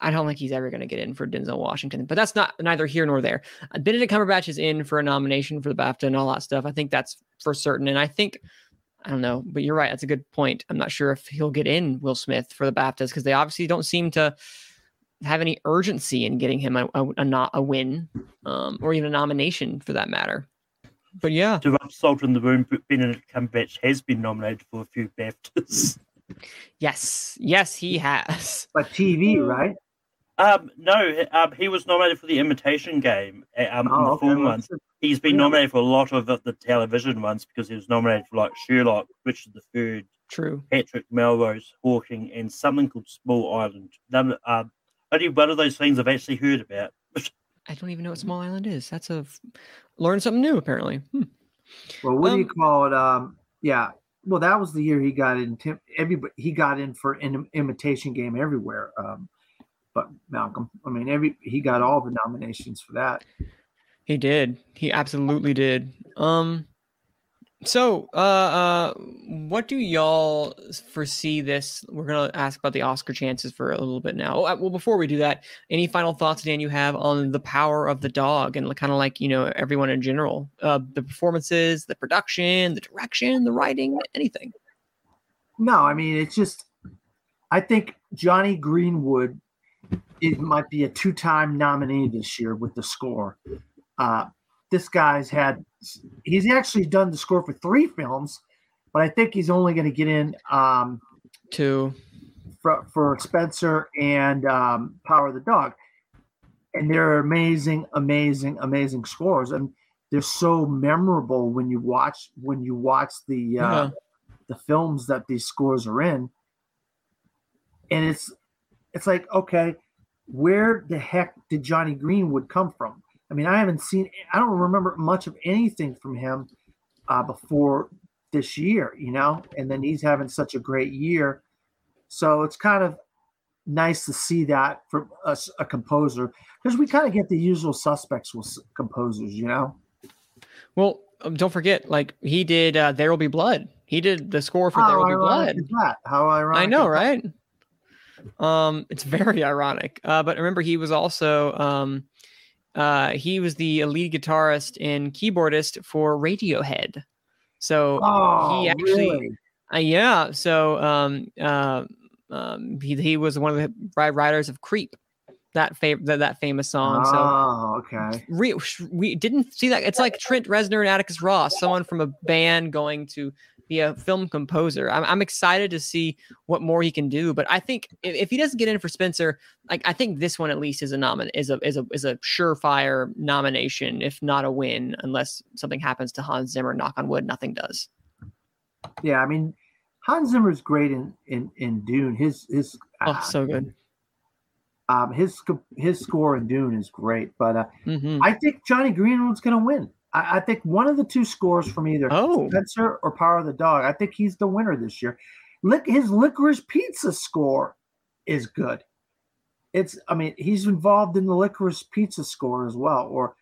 I don't think he's ever going to get in for Denzel Washington. But that's not neither here nor there. Uh, Benedict Cumberbatch is in for a nomination for the BAFTA and all that stuff. I think that's for certain. And I think I don't know, but you're right. That's a good point. I'm not sure if he'll get in Will Smith for the BAFTAs because they obviously don't seem to have any urgency in getting him a, a, a not a win um, or even a nomination for that matter. But yeah, To rub salt in the wound, Benedict Cumberbatch has been nominated for a few BAFTAs. yes, yes, he has. But TV, right? Um, no, um, he was nominated for the Imitation Game uh, um, in the Oh, okay. film ones. He's been nominated for a lot of the, the television ones because he was nominated for like Sherlock, Richard the Third, True. Patrick Melrose, Hawking, and something called Small Island. None, um, only one of those things I've actually heard about. I don't even know what Small Island is. That's a learn something new apparently. Hmm. Well, what do you Um, call it? Um, yeah. Well, that was the year he got in. Everybody he got in for an imitation game everywhere. Um, but Malcolm, I mean, every he got all the nominations for that. He did. He absolutely did. Um so uh uh what do y'all foresee this we're gonna ask about the oscar chances for a little bit now Oh, uh, well before we do that any final thoughts dan you have on the power of the dog and kind of like you know everyone in general uh the performances the production the direction the writing anything No, I mean it's just. I think Jonny Greenwood it might be a two-time nominee this year with the score. Uh, this guy's had he's actually done the score for three films, but I think he's only going to get in um, to for, for Spencer and um, Power of the Dog, and they're amazing, amazing, amazing scores, and they're so memorable when you watch when you watch the uh, the films that these scores are in, and it's it's like okay, where the heck did Jonny Greenwood come from? I mean, I haven't seen, I don't remember much of anything from him uh, before this year, you know, and then he's having such a great year. So it's kind of nice to see that from a composer because we kind of get the usual suspects with composers, you know. well um, don't forget like he did uh there will be blood he did the score for there will be blood that? How ironic! I know, right? that? Um, it's very ironic. Uh, but remember, he was also um, uh, he was the lead guitarist and keyboardist for Radiohead. So Oh, he actually, really? uh, yeah. So um, uh, um, he he was one of the ri- writers of Creep, that fav- that, that famous song. So Oh, okay. we, we didn't see that. It's like Trent Reznor and Atticus Ross, someone from a band going to be a film composer. I'm, I'm excited to see what more he can do. But I think if, if he doesn't get in for Spencer, like I think this one at least is a nomin is a is a is a surefire nomination, if not a win, unless something happens to Hans Zimmer. Knock on wood, nothing does. Yeah, I mean, Hans Zimmer's great in in in Dune. His his Oh, uh, so good. um his his score in Dune is great, but uh, hmm I think Jonny Greenwood's going to win. I, I think one of the two scores from either Oh, Spencer or Power of the Dog. I think he's the winner this year. Lick his Licorice Pizza score is good. It's I mean he's involved in the Licorice Pizza score as well. Or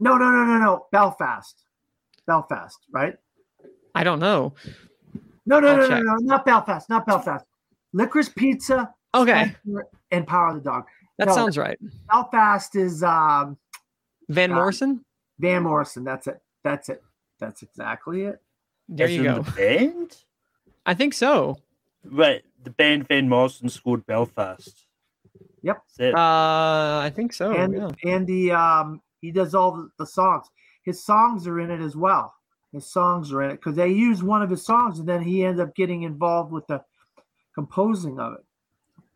no no no no no Belfast, Belfast right? I don't know. No no I'll no no no not Belfast not Belfast. Licorice Pizza Okay, Spencer, and Power of the Dog. that No. sounds right. Belfast is um, Van Uh, Morrison. Van Morrison. That's it. That's it. That's exactly it. There As you in go. The band? I think so. Right, the band Van Morrison scored Belfast. Yep. Is Uh, I think so. and yeah. and the um he does all the, the songs his songs are in it as well his songs are in it because they use one of his songs and then he ends up getting involved with the composing of it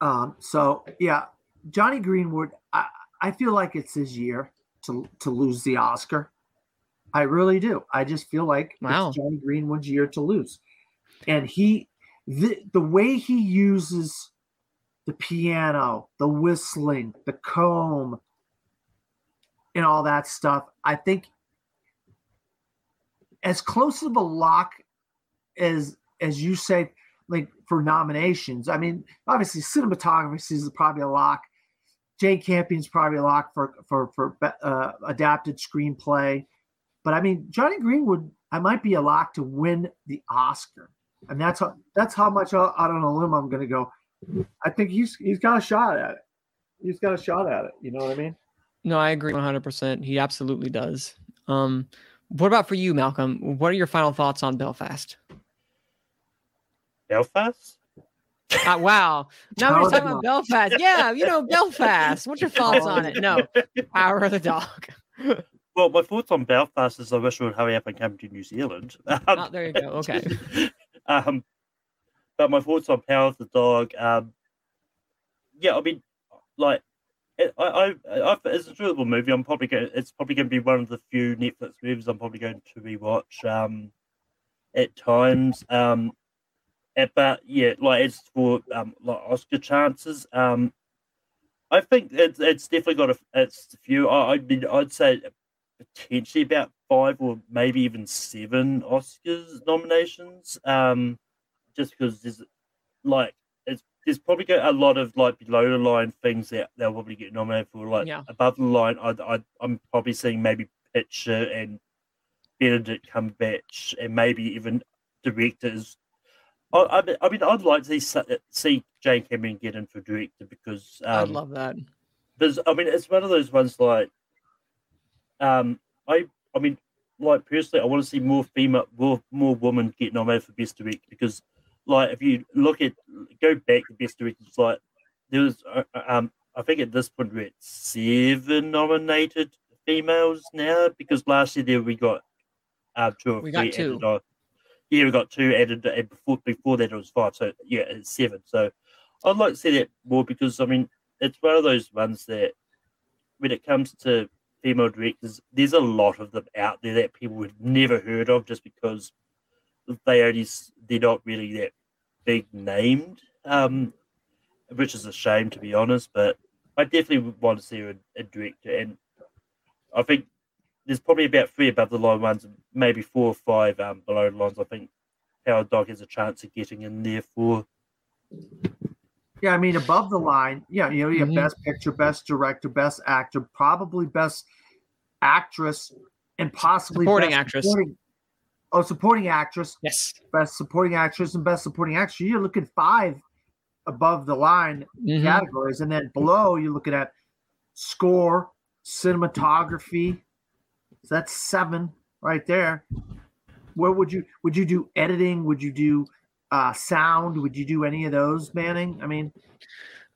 um so yeah Jonny Greenwood, I, I feel like it's his year to to lose the Oscar. I really do. I just feel like Wow. it's Jonny Greenwood's year to lose. And he the the way he uses the piano, the whistling, the comb, and all that stuff, I think as close of a lock as as you say, like for nominations. I mean, obviously cinematography is probably a lock. Jane Campion's probably locked for for for uh, adapted screenplay, but I mean Jonny Greenwood, I might be a lock to win the Oscar, and that's how that's how much out out on a limb I'm going to go. I think he's he's got a shot at it. He's got a shot at it. You know what I mean? No, I agree 100%. He absolutely does. Um, what about for you, Malcolm? What are your final thoughts on Belfast? Belfast. Uh, wow. Now we're talking about Belfast. Yeah, you know, Belfast. What's your thoughts on it? No, Power of the Dog. Well, my thoughts on Belfast is I wish we would hurry up and come to New Zealand. Um, Oh, there you go. Okay. um, but my thoughts on Power of the Dog. Um, yeah, I mean, like, it, I, I, I, it's a enjoyable movie. I'm probably going. It's probably going to be one of the few Netflix movies I'm probably going to rewatch. Um, at times. Um, but yeah, like as for um like Oscar chances. Um, I think it's it's definitely got a it's a few. I, I mean, I'd say potentially about five or maybe even seven Oscars nominations. Um, just because there's like it's there's probably got a lot of like below the line things that they'll probably get nominated for. Like Yeah. above the line, I, I I'm probably seeing maybe picture and Benedict Cumberbatch and maybe even directors. I, I, mean- I'd like to see, see Jane Campion get in for director because I'd um, love that. there's I mean it's one of those ones like um I I mean like personally I want to see more female more more women get nominated for best director because like if you look at go back to best director it's like there was uh, um I think at this point we're at seven nominated females now because last year there we got uh, two or We got three two. Yeah, we got two added and before before that it was five. So yeah, it's seven. So I'd like to see that more because I mean it's one of those ones that when it comes to female directors, there's a lot of them out there that people would never heard of just because they only they're not really that big named, um, which is a shame to be honest. But I definitely would want to see a, a director, and I think there's probably about three above the line ones, maybe four or five um, below the lines. I think Howard Dog has a chance of getting in there for. Yeah, I mean, above the line, yeah, you know, you have Mhm. best picture, best director, best actor, probably best actress, and possibly Supporting best actress. Supporting, oh, supporting actress, Yes. best supporting actress, and best supporting actress. You're looking five above the line Mhm. categories, and then below you're looking at score, cinematography. So that's seven right there. Where would you would you do editing? Would you do uh, sound? Would you do any of those, Manning? I mean,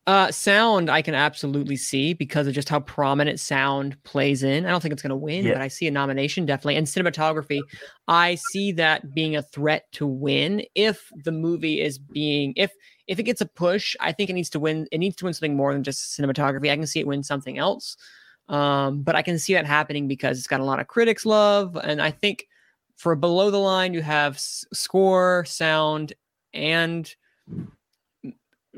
Uh, sound I can absolutely see because of just how prominent sound plays in. I don't think it's going to win, Yeah. but I see a nomination definitely. And cinematography, I see that being a threat to win if the movie is being if if it gets a push. I think it needs to win. It needs to win something more than just cinematography. I can see it win something else, um, but I can see that happening because it's got a lot of critics love, and I think for below the line you have s- score, sound, and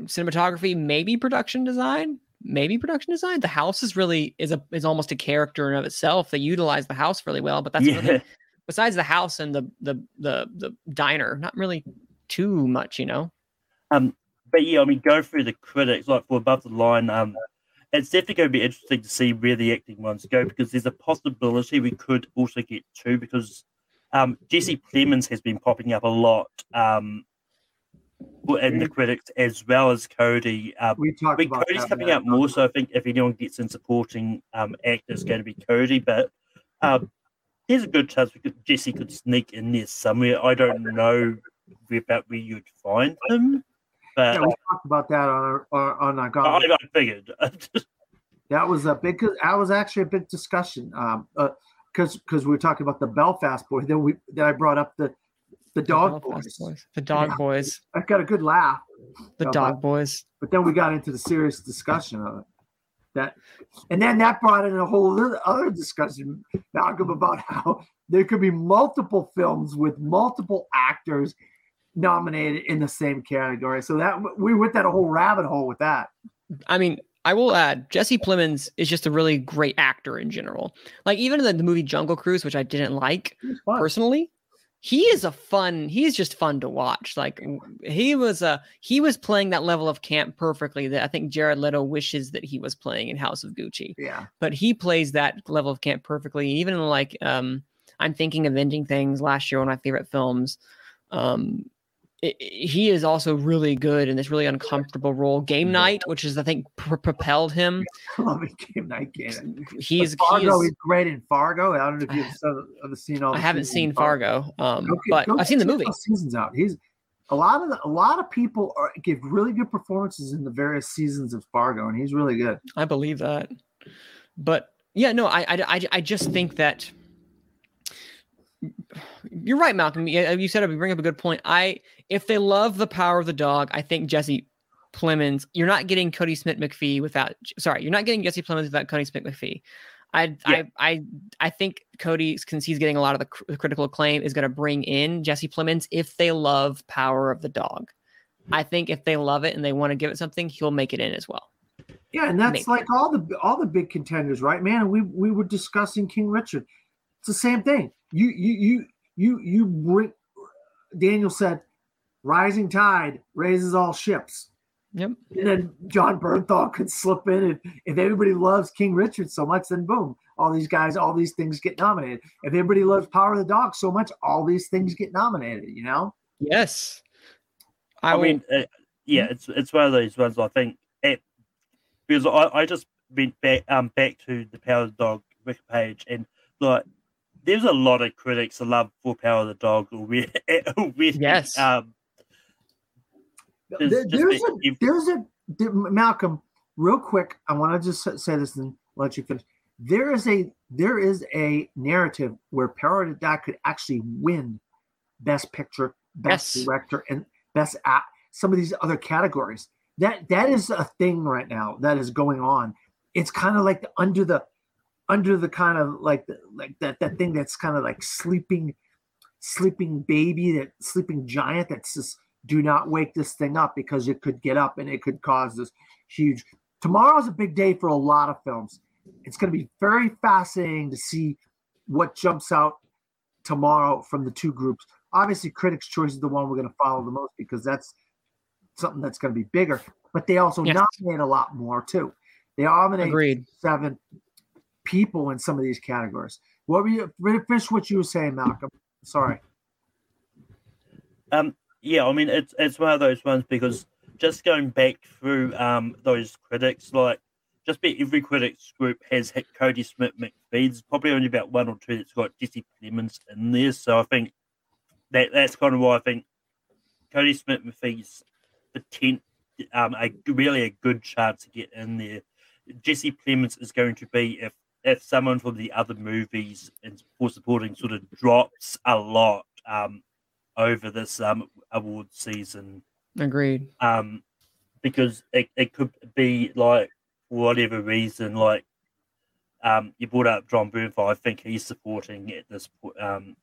cinematography, maybe production design, maybe production design. The house is really is a is almost a character in of itself. They utilize the house really well, but that's yeah. really, besides the house and the the the the diner, not really too much, you know. Um, but yeah, I mean, go through the critics, like for above the line, um, it's definitely going to be interesting to see where the acting ones go because there's a possibility we could also get two because um, Jesse Plemons has been popping up a lot um, in the critics as well as Kodi. Um, we talked about Kodi's coming out more, so I think if anyone gets in supporting um, actor, it's going to be Kodi. But um, there's a good chance we could, Jesse could sneak in there somewhere. I don't know about where you'd find him, but Yeah, we talked about that on our, our on our I. I figured. That was a big. That was actually a big discussion. Um, because because we were talking about the Belfast boy. Then we then I brought up the the dog Belfast boys. The dog Yeah. boys. I got a good laugh, The Uh, dog boys. but then we got into the serious discussion of it. that, and then that brought in a whole other- other discussion, Malcolm, about how there could be multiple films with multiple actors nominated in the same category. So that we went that a whole rabbit hole with that. I mean, I will add Jesse Plemons is just a really great actor in general. Like even in the, the movie Jungle Cruise, which I didn't like It was fun. personally, he is a fun. He's just fun to watch. Like he was a he was playing that level of camp perfectly that I think Jared Leto wishes that he was playing in House of Gucci. Yeah. But he plays that level of camp perfectly. Even in like um, I'm thinking of ending things last year, one of my favorite films. Um, he is also really good in this really uncomfortable role. Game Night, which is I think pr- propelled him. I love it. Game night game. He's he Fargo. is, he's great in Fargo. I don't know if you've seen- ever seen all. I haven't seen of Fargo, um, Go- but I've seen the movie. Seasons out. He's a lot of the, a lot of people are, give really good performances in the various seasons of Fargo, and he's really good. I believe that. But yeah, no, I, I, I, I just think that you're right, Malcolm. You said it. You bring up a good point. I, if they love the power of the dog, I think Jesse Plemons. You're not getting Kodi Smit-McPhee without. Sorry, you're not getting Jesse Plemons without Kodi Smit-McPhee. I, Yeah. I, I, I think Kodi, since he's getting a lot of the, cr- the critical acclaim, is going to bring in Jesse Plemons if they love Power of the Dog. I think if they love it and they want to give it something, he'll make it in as well. Yeah, and that's Maybe. like all the all the big contenders, right, man? We we were discussing King Richard. It's the same thing. You you you you you bring. Daniel said, "Rising tide raises all ships." Yep. And then Jon Bernthal could slip in. And if everybody loves King Richard so much, then boom, all these guys, all these things get nominated. If everybody loves Power of the Dog so much, all these things get nominated, you know? Yes. I, will- mean, uh, yeah, it's it's one of those ones. I think it, because I, I just went back um back to the Power of the Dog wiki page and like there's a lot of critics that love for Power of the Dog already. already. Yes. Um, There's There- just there's a- there's a, Malcolm, real quick, I want to just say this and let you finish. There is a there is a narrative where of the could actually win Best Picture, Best Yes. Director, and Best Act. Some of these other categories. That that is a thing right now that is going on. It's kind of like the, under the under the kind of like the, like that that thing that's kind of like sleeping sleeping baby that sleeping giant that's just do not wake this thing up because it could get up and it could cause this huge tomorrow's a big day for a lot of films. It's going to be very fascinating to see what jumps out tomorrow from the two groups. Obviously critics choice is the one we're going to follow the most because that's something that's going to be bigger but they also Yes. nominate a lot more too. They nominate Agreed. seven people in some of these categories. What were you finish what you were saying malcolm? Sorry. Um, yeah, I mean it's it's one of those ones because just going back through um those critics, like just about every critics group has hit Kodi Smit. There's probably only about one or two that's got Jesse Plemons in there. So I think that that's kind of why I think Kodi Smit-McPhee's potent um a really a good chance to get in there. Jesse Plemons is going to be if if someone from the other movies and for supporting sort of drops a lot um over this um award season. Agreed. um because it, it could be like for whatever reason like um you brought up Jon Bernthal I think he's supporting at this point um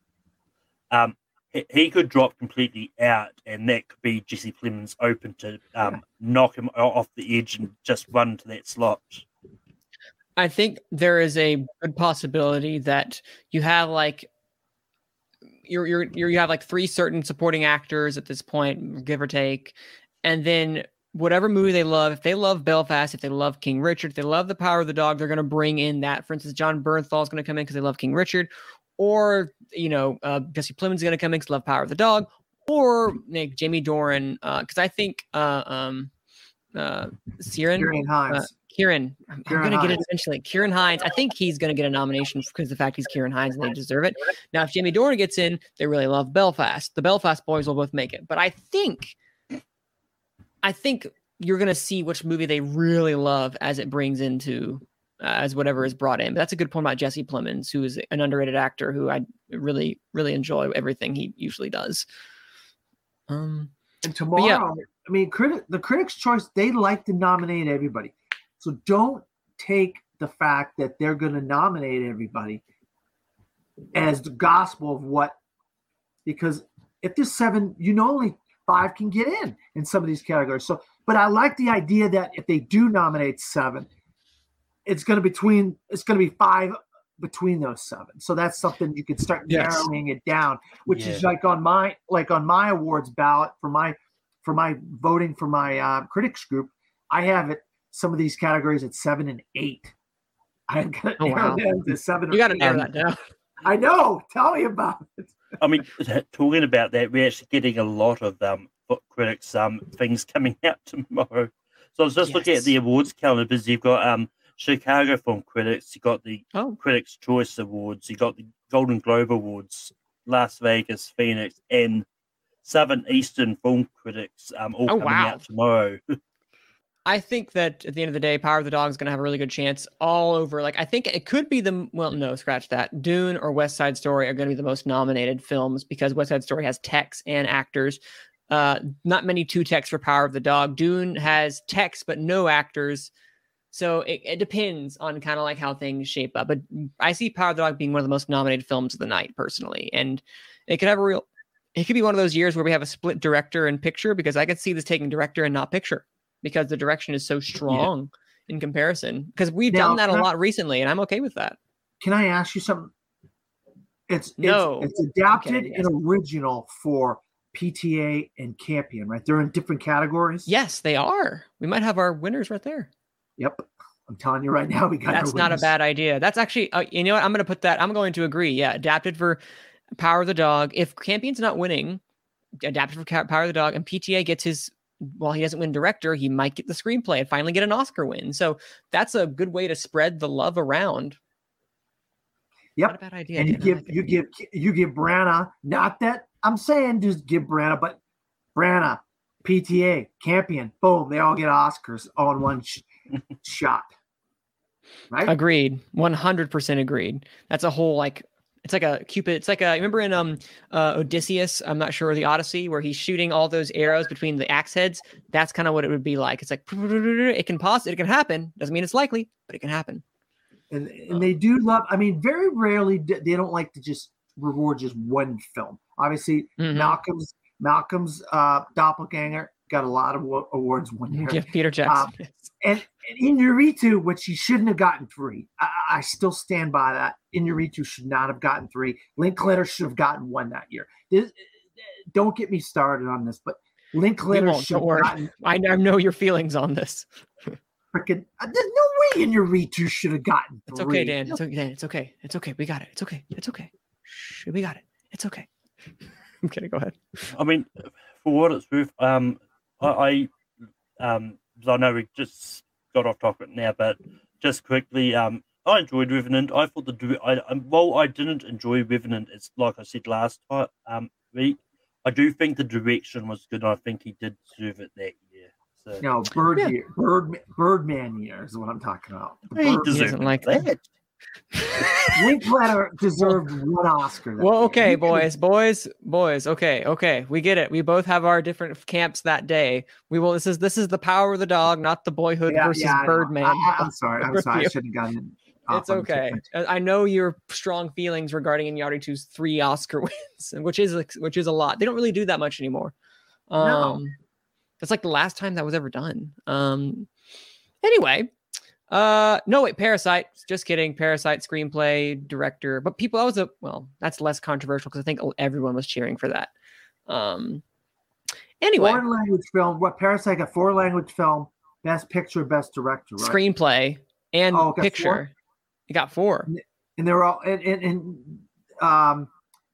um he, he could drop completely out and that could be Jesse Plemons open to um knock him off the edge and just run to that slot. I think there is a good possibility that you have like you're, you're, you're you have like three certain supporting actors at this point, give or take, and then whatever movie they love, if they love Belfast, if they love King Richard, if they love The Power of the Dog, they're going to bring in that. For instance, Jon Bernthal is going to come in because they love King Richard, or you know uh, Jesse Plemons is going to come in because love Power of the Dog, or like Jamie Dornan, because I think uh, um, uh, Siren, Hines. Kieran, I'm, I'm gonna get it eventually. Ciarán Hinds, I think he's gonna get a nomination because the fact he's Ciarán Hinds and they deserve it. Now, if Jamie Dornan gets in, they really love Belfast. The Belfast boys will both make it. But I think, I think you're gonna see which movie they really love as it brings into uh, as whatever is brought in. But that's a good point about Jesse Plemons, who is an underrated actor who I really really enjoy everything he usually does. Um, And yeah. tomorrow, I mean, the Critics' Choice, they like to nominate everybody. So don't take the fact that they're going to nominate everybody as the gospel of what because if there's seven, you know only five can get in in some of these categories. So, but I like the idea that if they do nominate seven, it's going to between it's going to be five between those seven. So that's something you could start Yes. narrowing it down, which is like on my like on my awards ballot for my for my voting for my uh, critics group. I have it some of these categories at seven and eight. I've got Oh, wow. down to seven. You got to narrow that down. I know. Tell me about it. I mean, talking about that, we're actually getting a lot of um book critics um things coming out tomorrow. So I was just looking at the awards calendar because you've got um Chicago Film Critics, you got the Oh, Critics' Choice Awards, you got the Golden Globe Awards, Las Vegas, Phoenix, and Southern Eastern Film Critics um all Oh, coming wow. out tomorrow. I think that at the end of the day, Power of the Dog is going to have a really good chance all over. Like, I think it could be the well, no, scratch that. Dune or West Side Story are going to be the most nominated films because West Side Story has text and actors. Uh, not many two texts for Power of the Dog. Dune has text but no actors. So it, it depends on kind of like how things shape up. But I see Power of the Dog being one of the most nominated films of the night, personally. And it could have a real, it could be one of those years where we have a split director and picture because I could see this taking director and not picture because the direction is so strong in comparison. Because we've Now, done that a I- lot recently, and I'm okay with that. Can I ask you something? It's No. it's, it's adapted Okay, yes. and original for PTA and Campion, right? They're in different categories. Yes, they are. We might have our winners right there. Yep. I'm telling you right now, we got. That's not a bad idea. That's actually, uh, you know what? I'm going to put that. I'm going to agree. Yeah, adapted for Power of the Dog. If Campion's not winning, adapted for Power of the Dog, and PTA gets his, well, he doesn't win director, he might get the screenplay and finally get an Oscar win. So that's a good way to spread the love around. Yep. Not a bad idea. and you give like you give you give Branagh. Not that I'm saying just give Branagh, but Branagh, PTA, Campion, boom, they all get Oscars all in one sh- shot. Right? Agreed. One hundred percent agreed. That's a whole like it's like a cupid. It's like a remember in um uh, Odysseus. I'm not sure the Odyssey where he's shooting all those arrows between the axe heads. That's kind of what it would be like. It's like it can pause. It can happen. Doesn't mean it's likely, but it can happen. and, and they do love i mean very rarely do, they don't like to just reward just one film obviously Mhm. malcolm's malcolm's uh doppelganger got a lot of awards one year Give Peter Jackson. Um, and, and Iñárritu, which he shouldn't have gotten three. I, I still stand by that. Iñárritu should not have gotten three. Linklater should have gotten one that year. This, don't get me started on this, but Linklater won't, should have gotten I, I know your feelings on this. freaking. uh, There's no way In Iñárritu should have gotten It's three. okay, Dan. It's okay, Dan. It's okay. It's okay. We got it. It's okay. It's okay. Shh, we got it. It's okay. I'm kidding. Go ahead. I mean, for what it's worth, um, I, I um, 'cause I know we just got off topic now, but just quickly, um, I enjoyed Revenant. I thought the dir- I, um, while I didn't enjoy Revenant, it's like I said last time, um, week, I do think the direction was good. and I think he did deserve it that year. So No, Bird Yeah. year, Bird, Birdman year is what I'm talking about. The he Bird- doesn't like that. Linklater deserved one Oscar. Well, okay, boys, boys, boys. Okay, okay, we get it. We both have our different camps that day. We will. This is this is the power of the dog, not the boyhood Yeah, versus yeah, Birdman. I, am sorry. I'm sorry. I shouldn't have gotten. it's okay. I know your strong feelings regarding Iñárritu's three Oscar wins, which is which is a lot. They don't really do that much anymore. Um, No. That's like the last time that was ever done. Um, anyway, uh, no wait, Parasite. Just kidding. Parasite screenplay, director, but people that was a well, that's less controversial because I think everyone was cheering for that. Um, anyway, Foreign language film. What Parasite A Foreign language film. Best picture, best director. Right? screenplay and Oh, it got four? picture. You got four. And they're all. And, and, and um,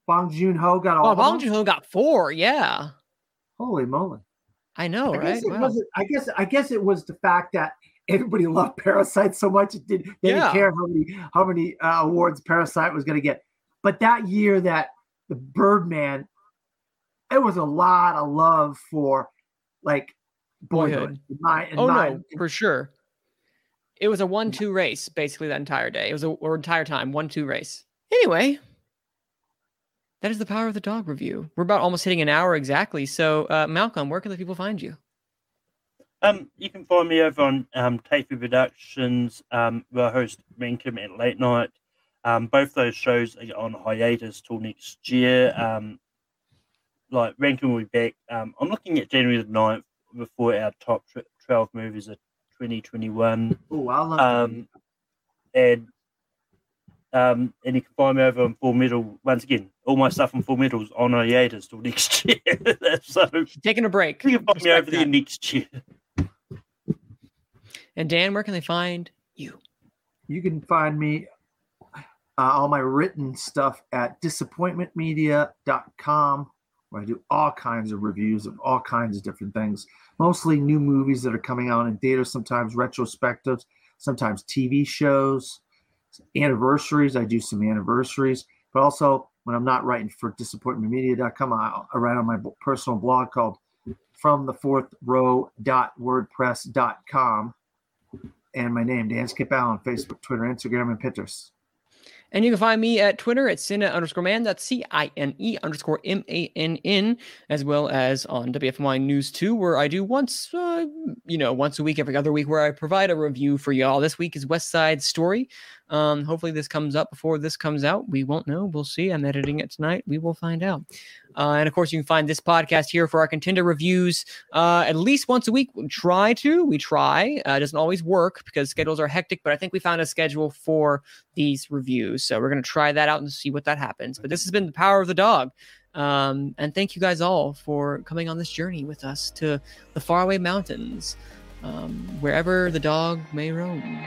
Bong Joon Ho got all. Oh, Bong? Joon Ho got four. Yeah, Holy moly! I know, I right? guess it Wow. I guess. I guess it was the fact that everybody loved Parasite so much. It did. They Yeah. didn't care how many how many uh, awards Parasite was going to get. But that year that the Birdman, it was a lot of love for like boyhood. In my, in oh my, no, for sure. It was a one-two race basically that entire day. It was a or entire time one-two race. Anyway, that is the power of the dog review. We're about almost hitting an hour exactly. So, uh, Malcolm, where can the people find you? Um, you can find me over on um, Tapey Productions, um, where I host Rankum at Late Night. Um, both those shows are on hiatus till next year. Um, like Rankin will be back. Um, I'm looking at January the 9th before our top tw- 12 movies of 2021. Oh, I love Um, and um, and you can find me over on Full Metal. Once again, all my stuff on Full Metal's on hiatus till next year. so Taking a break. you can find me over there next year. And Dan, where can they find you? You can find me uh, all my written stuff at disappointmentmedia.com, where I do all kinds of reviews of all kinds of different things, mostly new movies that are coming out in theaters, sometimes retrospectives, sometimes TV shows, anniversaries. I do some anniversaries, but also when I'm not writing for disappointmentmedia.com, I, I write on my personal blog called from the fourth row.wordpress.com and my name, Dan Skip Allen, Facebook, Twitter, Instagram, and Pinterest. And you can find me at Twitter at Cine underscore man. That's C I N E underscore M A N N, as well as on WFMY News 2, where I do once, uh, you know, once a week, every other week, where I provide a review for y'all. This week is West Side Story. Um, hopefully, this comes up before this comes out. We won't know. We'll see. I'm editing it tonight. We will find out. Uh, and of course, you can find this podcast here for our contender reviews uh, at least once a week. We try to. We try. Uh, it doesn't always work because schedules are hectic, but I think we found a schedule for these reviews. So we're going to try that out and see what that happens. But this has been the power of the dog. Um, and thank you guys all for coming on this journey with us to the faraway mountains, um, wherever the dog may roam.